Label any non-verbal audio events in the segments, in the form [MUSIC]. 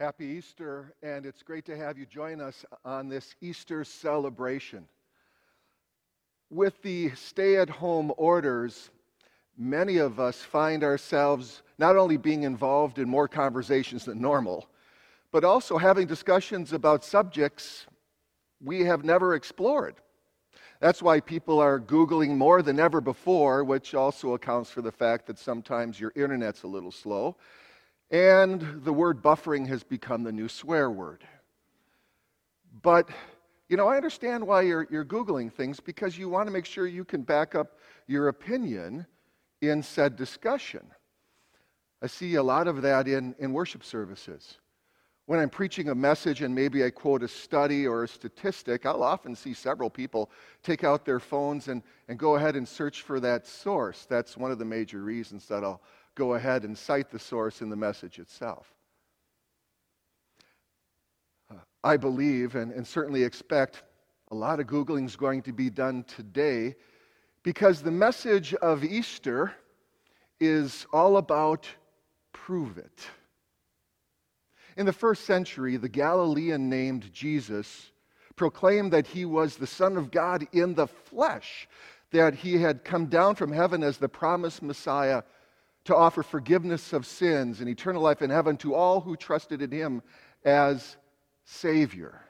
Happy Easter, and it's great to have you join us on this Easter celebration. With the stay at home orders, many of us find ourselves not only being involved in more conversations than normal, but also having discussions about subjects we have never explored. That's why people are Googling more than ever before, which also accounts for the fact that sometimes your internet's a little slow and the word buffering has become the new swear word. But, you know, I understand why you're, you're Googling things because you want to make sure you can back up your opinion in said discussion. I see a lot of that in, in worship services. When I'm preaching a message and maybe I quote a study or a statistic, I'll often see several people take out their phones and, and go ahead and search for that source. That's one of the major reasons that I'll go ahead and cite the source in the message itself. Uh, I believe and, and certainly expect a lot of Googling is going to be done today because the message of Easter is all about prove it. In the first century, the Galilean named Jesus proclaimed that he was the Son of God in the flesh, that he had come down from heaven as the promised Messiah to offer forgiveness of sins and eternal life in heaven to all who trusted in him as Savior.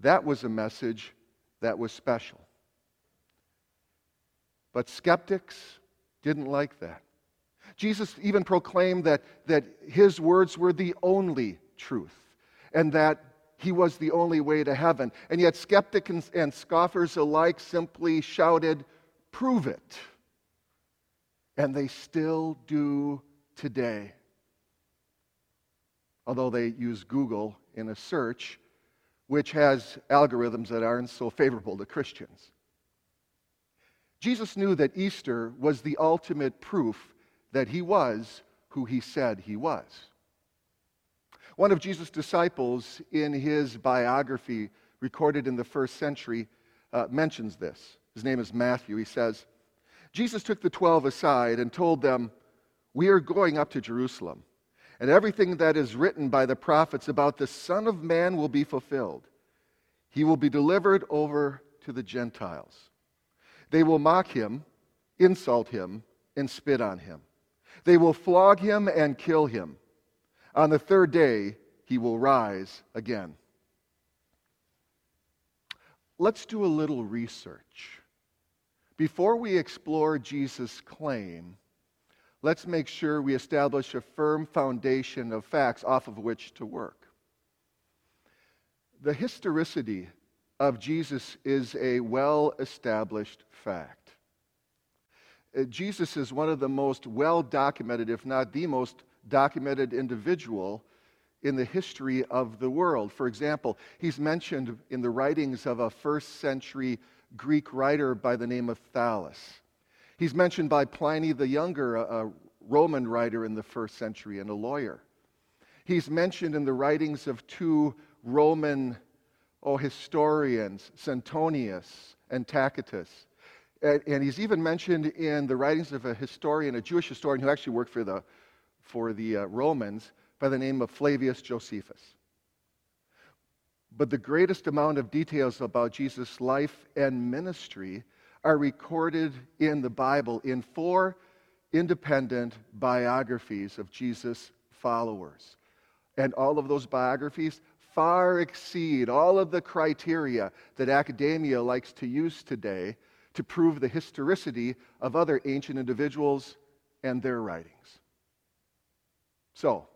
That was a message that was special. But skeptics didn't like that. Jesus even proclaimed that, that his words were the only truth and that he was the only way to heaven. And yet, skeptics and, and scoffers alike simply shouted, Prove it and they still do today. Although they use Google in a search, which has algorithms that aren't so favorable to Christians. Jesus knew that Easter was the ultimate proof that he was who he said he was. One of Jesus' disciples, in his biography recorded in the first century, uh, mentions this. His name is Matthew. He says, Jesus took the twelve aside and told them, We are going up to Jerusalem, and everything that is written by the prophets about the Son of Man will be fulfilled. He will be delivered over to the Gentiles. They will mock him, insult him, and spit on him. They will flog him and kill him. On the third day, he will rise again. Let's do a little research. Before we explore Jesus' claim, let's make sure we establish a firm foundation of facts off of which to work. The historicity of Jesus is a well established fact. Uh, Jesus is one of the most well documented, if not the most documented individual in the history of the world. For example, he's mentioned in the writings of a first century Greek writer by the name of Thallus. He's mentioned by Pliny the Younger, a, a Roman writer in the first century and a lawyer. He's mentioned in the writings of two Roman oh, historians, Suetonius and Tacitus. And, and, he's even mentioned in the writings of a historian, a Jewish historian who actually worked for the, for the uh, Romans by the name of Flavius Josephus. But the greatest amount of details about Jesus' life and ministry are recorded in the Bible in four independent biographies of Jesus' followers. And all of those biographies far exceed all of the criteria that academia likes to use today to prove the historicity of other ancient individuals and their writings. So,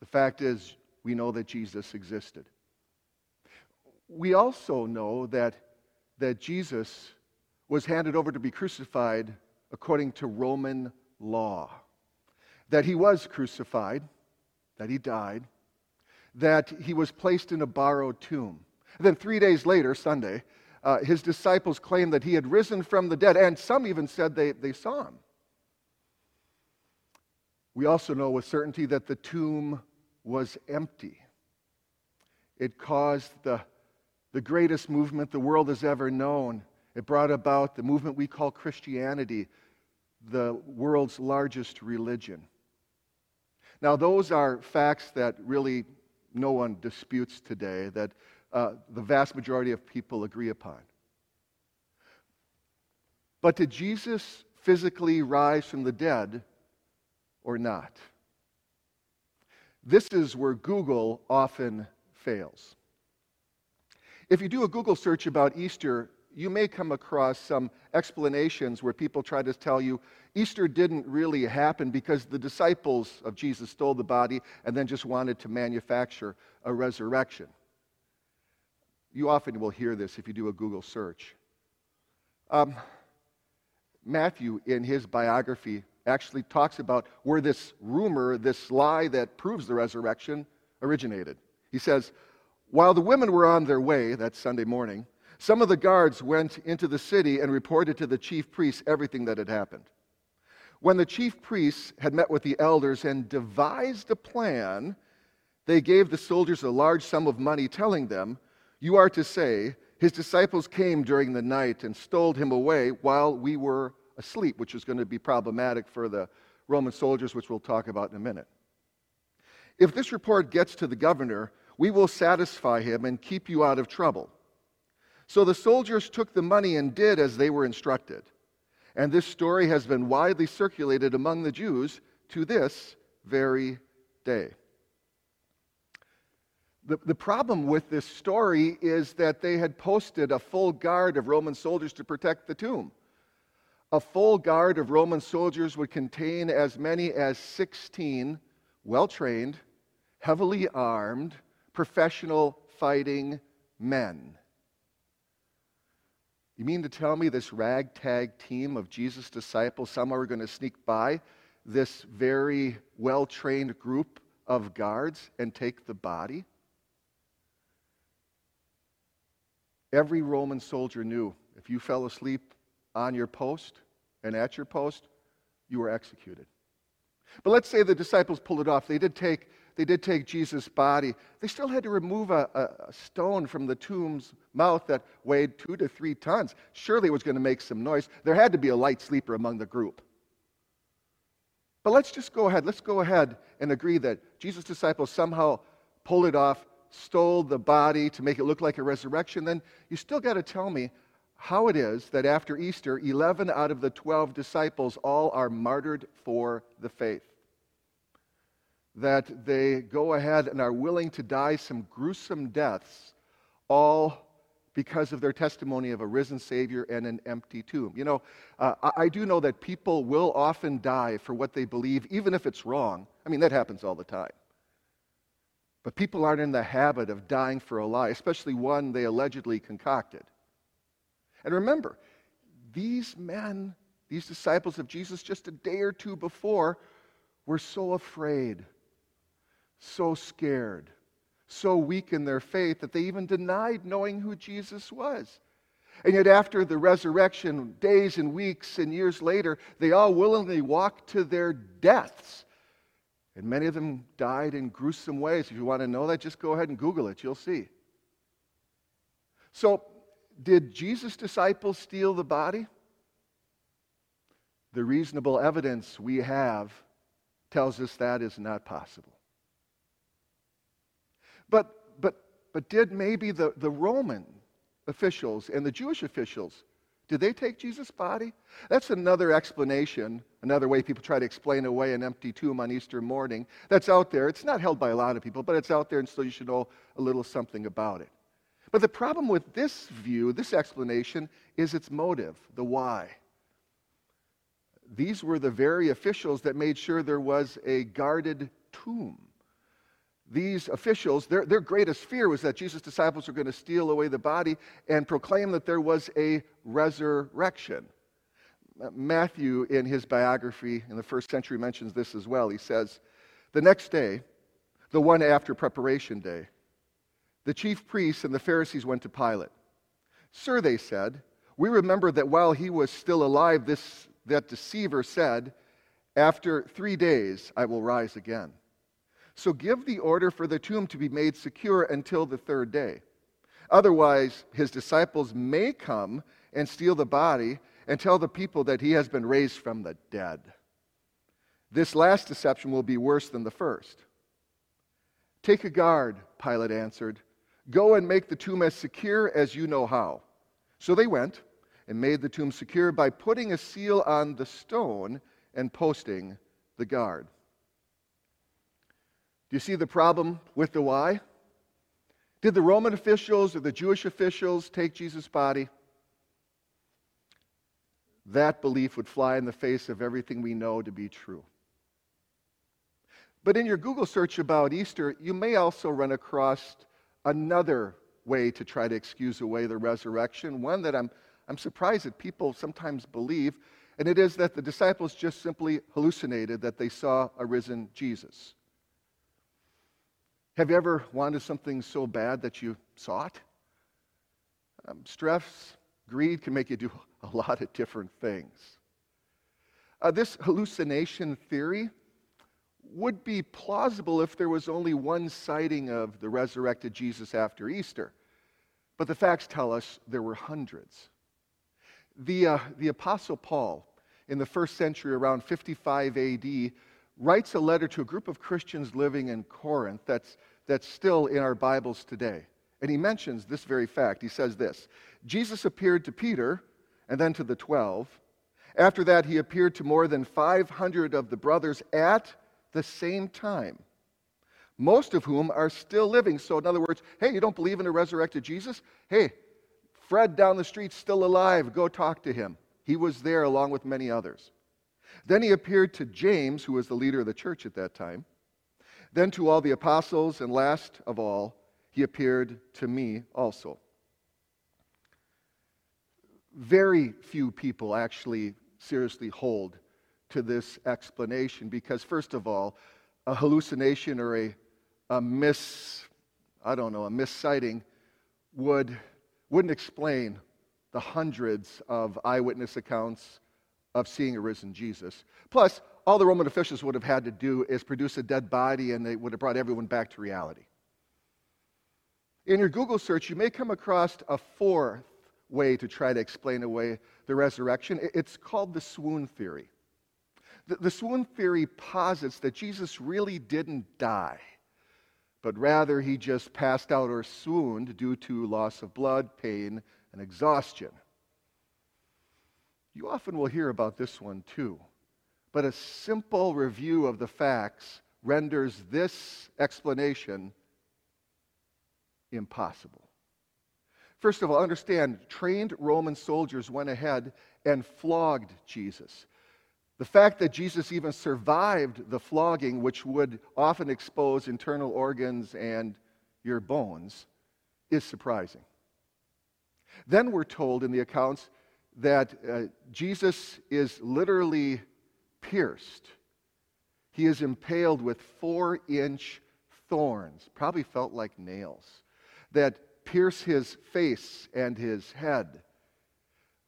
the fact is, we know that Jesus existed we also know that, that Jesus was handed over to be crucified according to Roman law. That he was crucified, that he died, that he was placed in a borrowed tomb. And then three days later, Sunday, uh, his disciples claimed that he had risen from the dead, and some even said they, they saw him. We also know with certainty that the tomb was empty. It caused the the greatest movement the world has ever known. It brought about the movement we call Christianity, the world's largest religion. Now, those are facts that really no one disputes today, that uh, the vast majority of people agree upon. But did Jesus physically rise from the dead or not? This is where Google often fails. If you do a Google search about Easter, you may come across some explanations where people try to tell you Easter didn't really happen because the disciples of Jesus stole the body and then just wanted to manufacture a resurrection. You often will hear this if you do a Google search. Um, Matthew, in his biography, actually talks about where this rumor, this lie that proves the resurrection, originated. He says, While the women were on their way, that Sunday morning, some of the guards went into the city and reported to the chief priests everything that had happened. When the chief priests had met with the elders and devised a plan, they gave the soldiers a large sum of money, telling them, You are to say, his disciples came during the night and stole him away while we were asleep, which is going to be problematic for the Roman soldiers, which we'll talk about in a minute. If this report gets to the governor, we will satisfy him and keep you out of trouble. So the soldiers took the money and did as they were instructed. And this story has been widely circulated among the Jews to this very day. The, the problem with this story is that they had posted a full guard of Roman soldiers to protect the tomb. A full guard of Roman soldiers would contain as many as 16 well trained, heavily armed, professional fighting men. You mean to tell me this ragtag team of Jesus' disciples somehow are going to sneak by this very well trained group of guards and take the body? Every Roman soldier knew if you fell asleep on your post and at your post, you were executed. But let's say the disciples pulled it off. They did take they did take Jesus' body, they still had to remove a, a, stone from the tomb's mouth that weighed two to three tons. Surely it was going to make some noise. There had to be a light sleeper among the group. But let's just go ahead. Let's go ahead and agree that Jesus' disciples somehow pulled it off, stole the body to make it look like a resurrection. Then you still got to tell me how it is that after Easter, 11 out of the 12 disciples all are martyred for the faith that they go ahead and are willing to die some gruesome deaths, all because of their testimony of a risen Savior and an empty tomb. You know, uh, I, I do know that people will often die for what they believe, even if it's wrong. I mean, that happens all the time. But people aren't in the habit of dying for a lie, especially one they allegedly concocted. And remember, these men, these disciples of Jesus, just a day or two before, were so afraid so scared, so weak in their faith that they even denied knowing who Jesus was. And yet, after the resurrection, days and weeks and years later, they all willingly walked to their deaths. And many of them died in gruesome ways. If you want to know that, just go ahead and Google it. You'll see. So, did Jesus' disciples steal the body? The reasonable evidence we have tells us that is not possible. But, but, but did maybe the, the Roman officials and the Jewish officials, did they take Jesus' body? That's another explanation, another way people try to explain away an empty tomb on Easter morning. That's out there. It's not held by a lot of people, but it's out there, and so you should know a little something about it. But the problem with this view, this explanation, is its motive, the why. These were the very officials that made sure there was a guarded tomb these officials, their, their greatest fear was that Jesus' disciples were going to steal away the body and proclaim that there was a resurrection. Matthew, in his biography in the first century, mentions this as well. He says, The next day, the one after preparation day, the chief priests and the Pharisees went to Pilate. Sir, they said, we remember that while he was still alive, this, that deceiver said, After three days I will rise again. So give the order for the tomb to be made secure until the third day. Otherwise, his disciples may come and steal the body and tell the people that he has been raised from the dead. This last deception will be worse than the first. Take a guard, Pilate answered. Go and make the tomb as secure as you know how. So they went and made the tomb secure by putting a seal on the stone and posting the guard. You see the problem with the why? Did the Roman officials or the Jewish officials take Jesus' body? That belief would fly in the face of everything we know to be true. But in your Google search about Easter, you may also run across another way to try to excuse away the resurrection, one that I'm, I'm surprised that people sometimes believe, and it is that the disciples just simply hallucinated that they saw a risen Jesus. Have you ever wanted something so bad that you sought? Um, stress, greed can make you do [LAUGHS] a lot of different things. Uh, this hallucination theory would be plausible if there was only one sighting of the resurrected Jesus after Easter. But the facts tell us there were hundreds. The, uh, the Apostle Paul, in the first century, around 55 AD, writes a letter to a group of Christians living in Corinth that's, that's still in our Bibles today. And he mentions this very fact. He says this Jesus appeared to Peter and then to the 12. After that, he appeared to more than 500 of the brothers at the same time, most of whom are still living. So, in other words, hey, you don't believe in a resurrected Jesus? Hey, Fred down the street, still alive. Go talk to him. He was there along with many others. Then he appeared to James, who was the leader of the church at that time. Then to all the apostles, and last of all, he appeared to me also. Very few people actually seriously hold to this explanation because, first of all, a hallucination or a, a mis, I don't know, a missighting would, wouldn't explain the hundreds of eyewitness accounts of seeing a risen Jesus. Plus, all the Roman officials would have had to do is produce a dead body and they would have brought everyone back to reality. In your Google search, you may come across a fourth way to try to explain away the resurrection. It's called the swoon theory. The, the swoon theory posits that Jesus really didn't die, but rather he just passed out or swooned due to loss of blood, pain, and exhaustion. You often will hear about this one too, but a simple review of the facts renders this explanation impossible. First of all, understand trained Roman soldiers went ahead and flogged Jesus. The fact that Jesus even survived the flogging, which would often expose internal organs and your bones, is surprising. Then we're told in the accounts that uh, Jesus is literally pierced. He is impaled with four inch thorns, probably felt like nails, that pierce his face and his head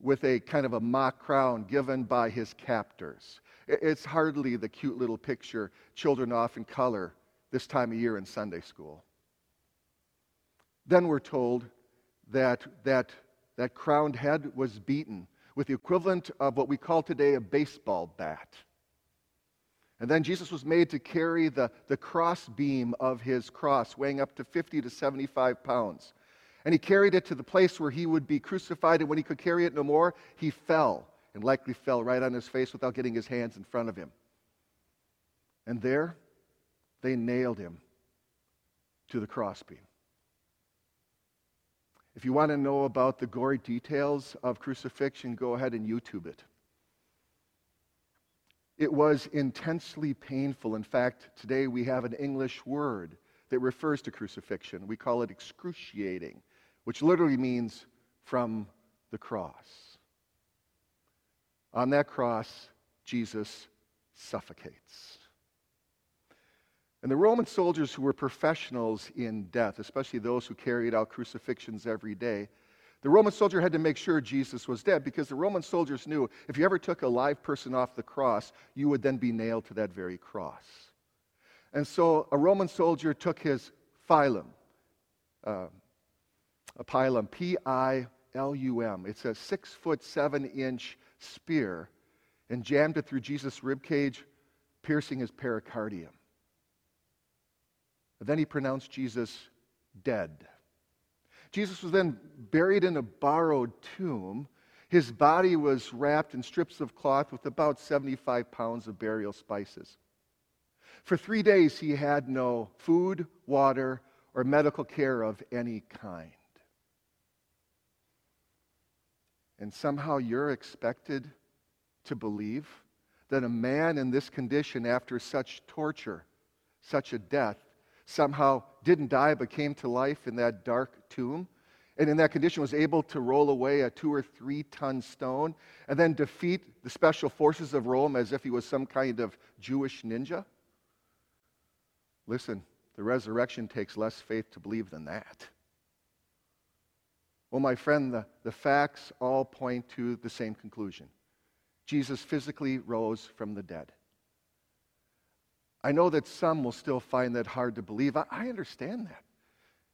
with a kind of a mock crown given by his captors. It's hardly the cute little picture children often color this time of year in Sunday school. Then we're told that that, that crowned head was beaten with the equivalent of what we call today a baseball bat. And then Jesus was made to carry the, the cross beam of his cross, weighing up to 50 to 75 pounds. And he carried it to the place where he would be crucified. And when he could carry it no more, he fell and likely fell right on his face without getting his hands in front of him. And there, they nailed him to the crossbeam. If you want to know about the gory details of crucifixion, go ahead and YouTube it. It was intensely painful. In fact, today we have an English word that refers to crucifixion. We call it excruciating which literally means from the cross. On that cross, Jesus suffocates. And the Roman soldiers who were professionals in death, especially those who carried out crucifixions every day, the Roman soldier had to make sure Jesus was dead because the Roman soldiers knew if you ever took a live person off the cross, you would then be nailed to that very cross. And so a Roman soldier took his pilum, uh, a pilum, P I L U M. It's a six foot seven inch spear and jammed it through Jesus' rib cage, piercing his pericardium. But then he pronounced Jesus dead. Jesus was then buried in a borrowed tomb. His body was wrapped in strips of cloth with about 75 pounds of burial spices. For three days, he had no food, water, or medical care of any kind. And somehow you're expected to believe that a man in this condition, after such torture, such a death, somehow didn't die but came to life in that dark tomb, and in that condition was able to roll away a two or three ton stone and then defeat the special forces of Rome as if he was some kind of Jewish ninja? Listen, the resurrection takes less faith to believe than that. Well, my friend, the, the facts all point to the same conclusion Jesus physically rose from the dead. I know that some will still find that hard to believe. I, I understand that.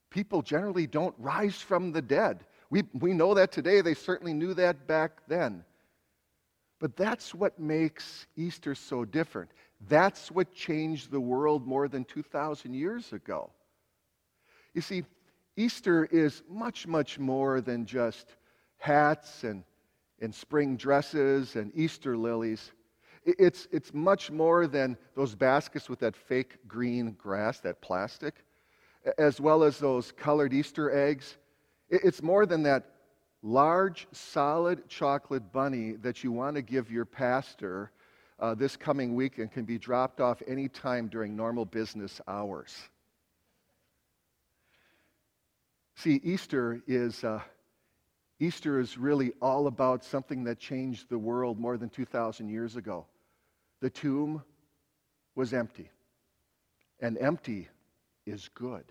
People generally don't rise from the dead. We, we know that today. They certainly knew that back then. But that's what makes Easter so different. That's what changed the world more than 2,000 years ago. You see, Easter is much, much more than just hats and, and spring dresses and Easter lilies. It's, it's much more than those baskets with that fake green grass, that plastic, as well as those colored Easter eggs. It's more than that large, solid chocolate bunny that you want to give your pastor uh, this coming week and can be dropped off anytime during normal business hours. See, Easter is, uh, Easter is really all about something that changed the world more than 2,000 years ago. The tomb was empty, and empty is good.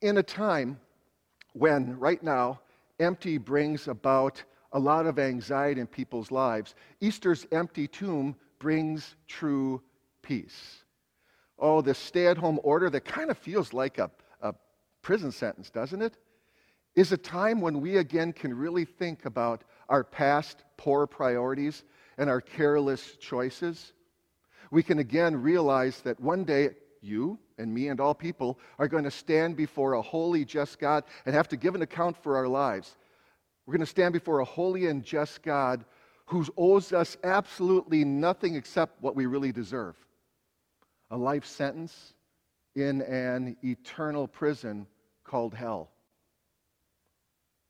In a time when, right now, empty brings about a lot of anxiety in people's lives, Easter's empty tomb brings true peace. Oh, this stay at home order that kind of feels like a, a prison sentence, doesn't it? Is a time when we again can really think about our past poor priorities and our careless choices. We can again realize that one day you and me and all people are going to stand before a holy, just God and have to give an account for our lives. We're going to stand before a holy and just God who owes us absolutely nothing except what we really deserve a life sentence in an eternal prison called hell,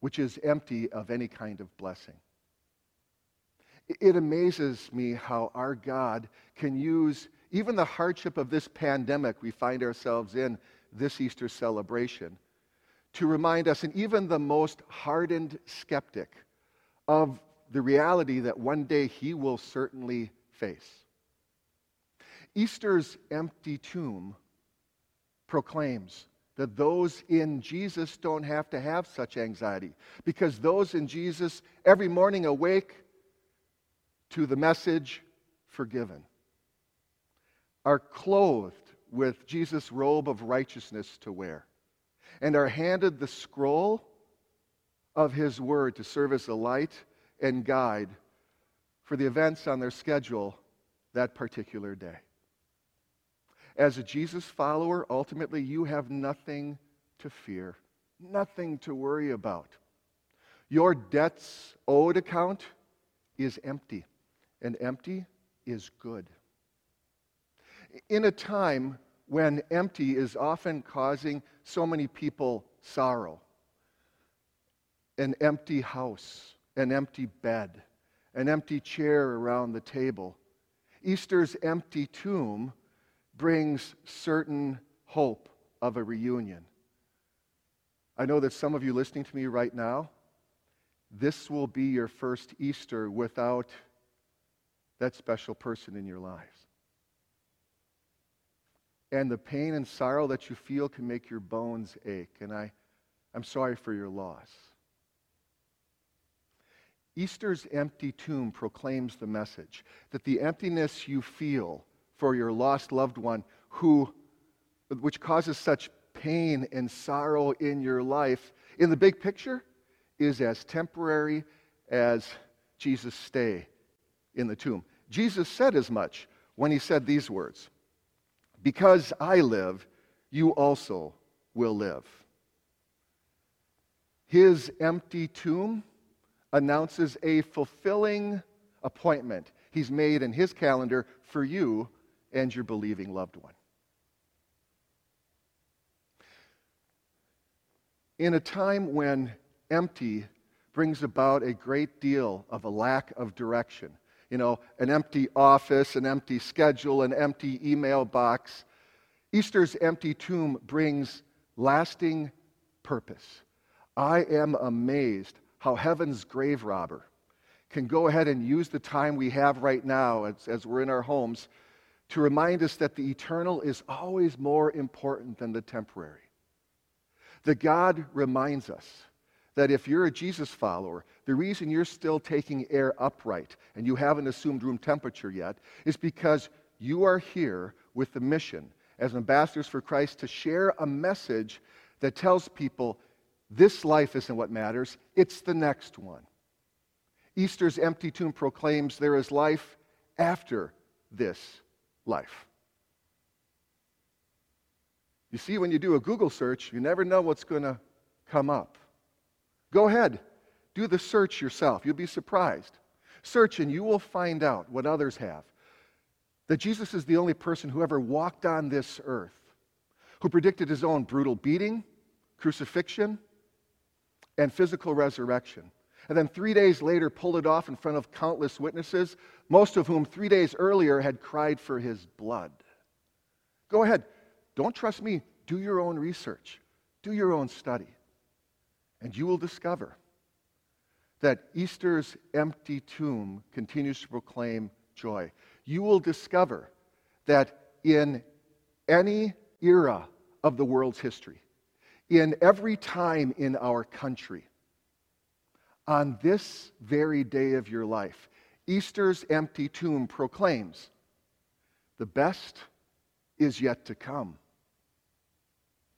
which is empty of any kind of blessing. It amazes me how our God can use even the hardship of this pandemic we find ourselves in this Easter celebration to remind us, and even the most hardened skeptic, of the reality that one day he will certainly face. Easter's empty tomb proclaims that those in Jesus don't have to have such anxiety because those in Jesus every morning awake to the message forgiven are clothed with Jesus' robe of righteousness to wear and are handed the scroll of his word to serve as a light and guide for the events on their schedule that particular day. As a Jesus follower, ultimately, you have nothing to fear, nothing to worry about. Your debts owed account is empty, and empty is good. In a time when empty is often causing so many people sorrow. An empty house, an empty bed, an empty chair around the table. Easter's empty tomb brings certain hope of a reunion. I know that some of you listening to me right now, this will be your first Easter without that special person in your lives. And the pain and sorrow that you feel can make your bones ache. And I, I'm sorry for your loss. Easter's empty tomb proclaims the message that the emptiness you feel for your lost loved one, who, which causes such pain and sorrow in your life, in the big picture, is as temporary as Jesus' stay in the tomb. Jesus said as much when he said these words Because I live, you also will live. His empty tomb announces a fulfilling appointment he's made in his calendar for you and your believing loved one. In a time when empty brings about a great deal of a lack of direction, you know, an empty office, an empty schedule, an empty email box, Easter's empty tomb brings lasting purpose. I am amazed how heaven's grave robber can go ahead and use the time we have right now as, as we're in our homes to remind us that the eternal is always more important than the temporary. That God reminds us that if you're a Jesus follower, the reason you're still taking air upright and you haven't assumed room temperature yet is because you are here with the mission as ambassadors for Christ to share a message that tells people this life isn't what matters, it's the next one. Easter's empty tomb proclaims there is life after this life. You see, when you do a Google search, you never know what's going to come up. Go ahead, do the search yourself. You'll be surprised. Search and you will find out what others have. That Jesus is the only person who ever walked on this earth, who predicted his own brutal beating, crucifixion, and physical resurrection. And then three days later, pulled it off in front of countless witnesses, most of whom three days earlier had cried for his blood. Go ahead. Don't trust me. Do your own research, do your own study. And you will discover that Easter's empty tomb continues to proclaim joy. You will discover that in any era of the world's history, in every time in our country. On this very day of your life, Easter's empty tomb proclaims the best is yet to come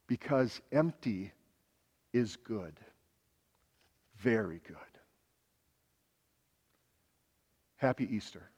because empty is good, very good. Happy Easter.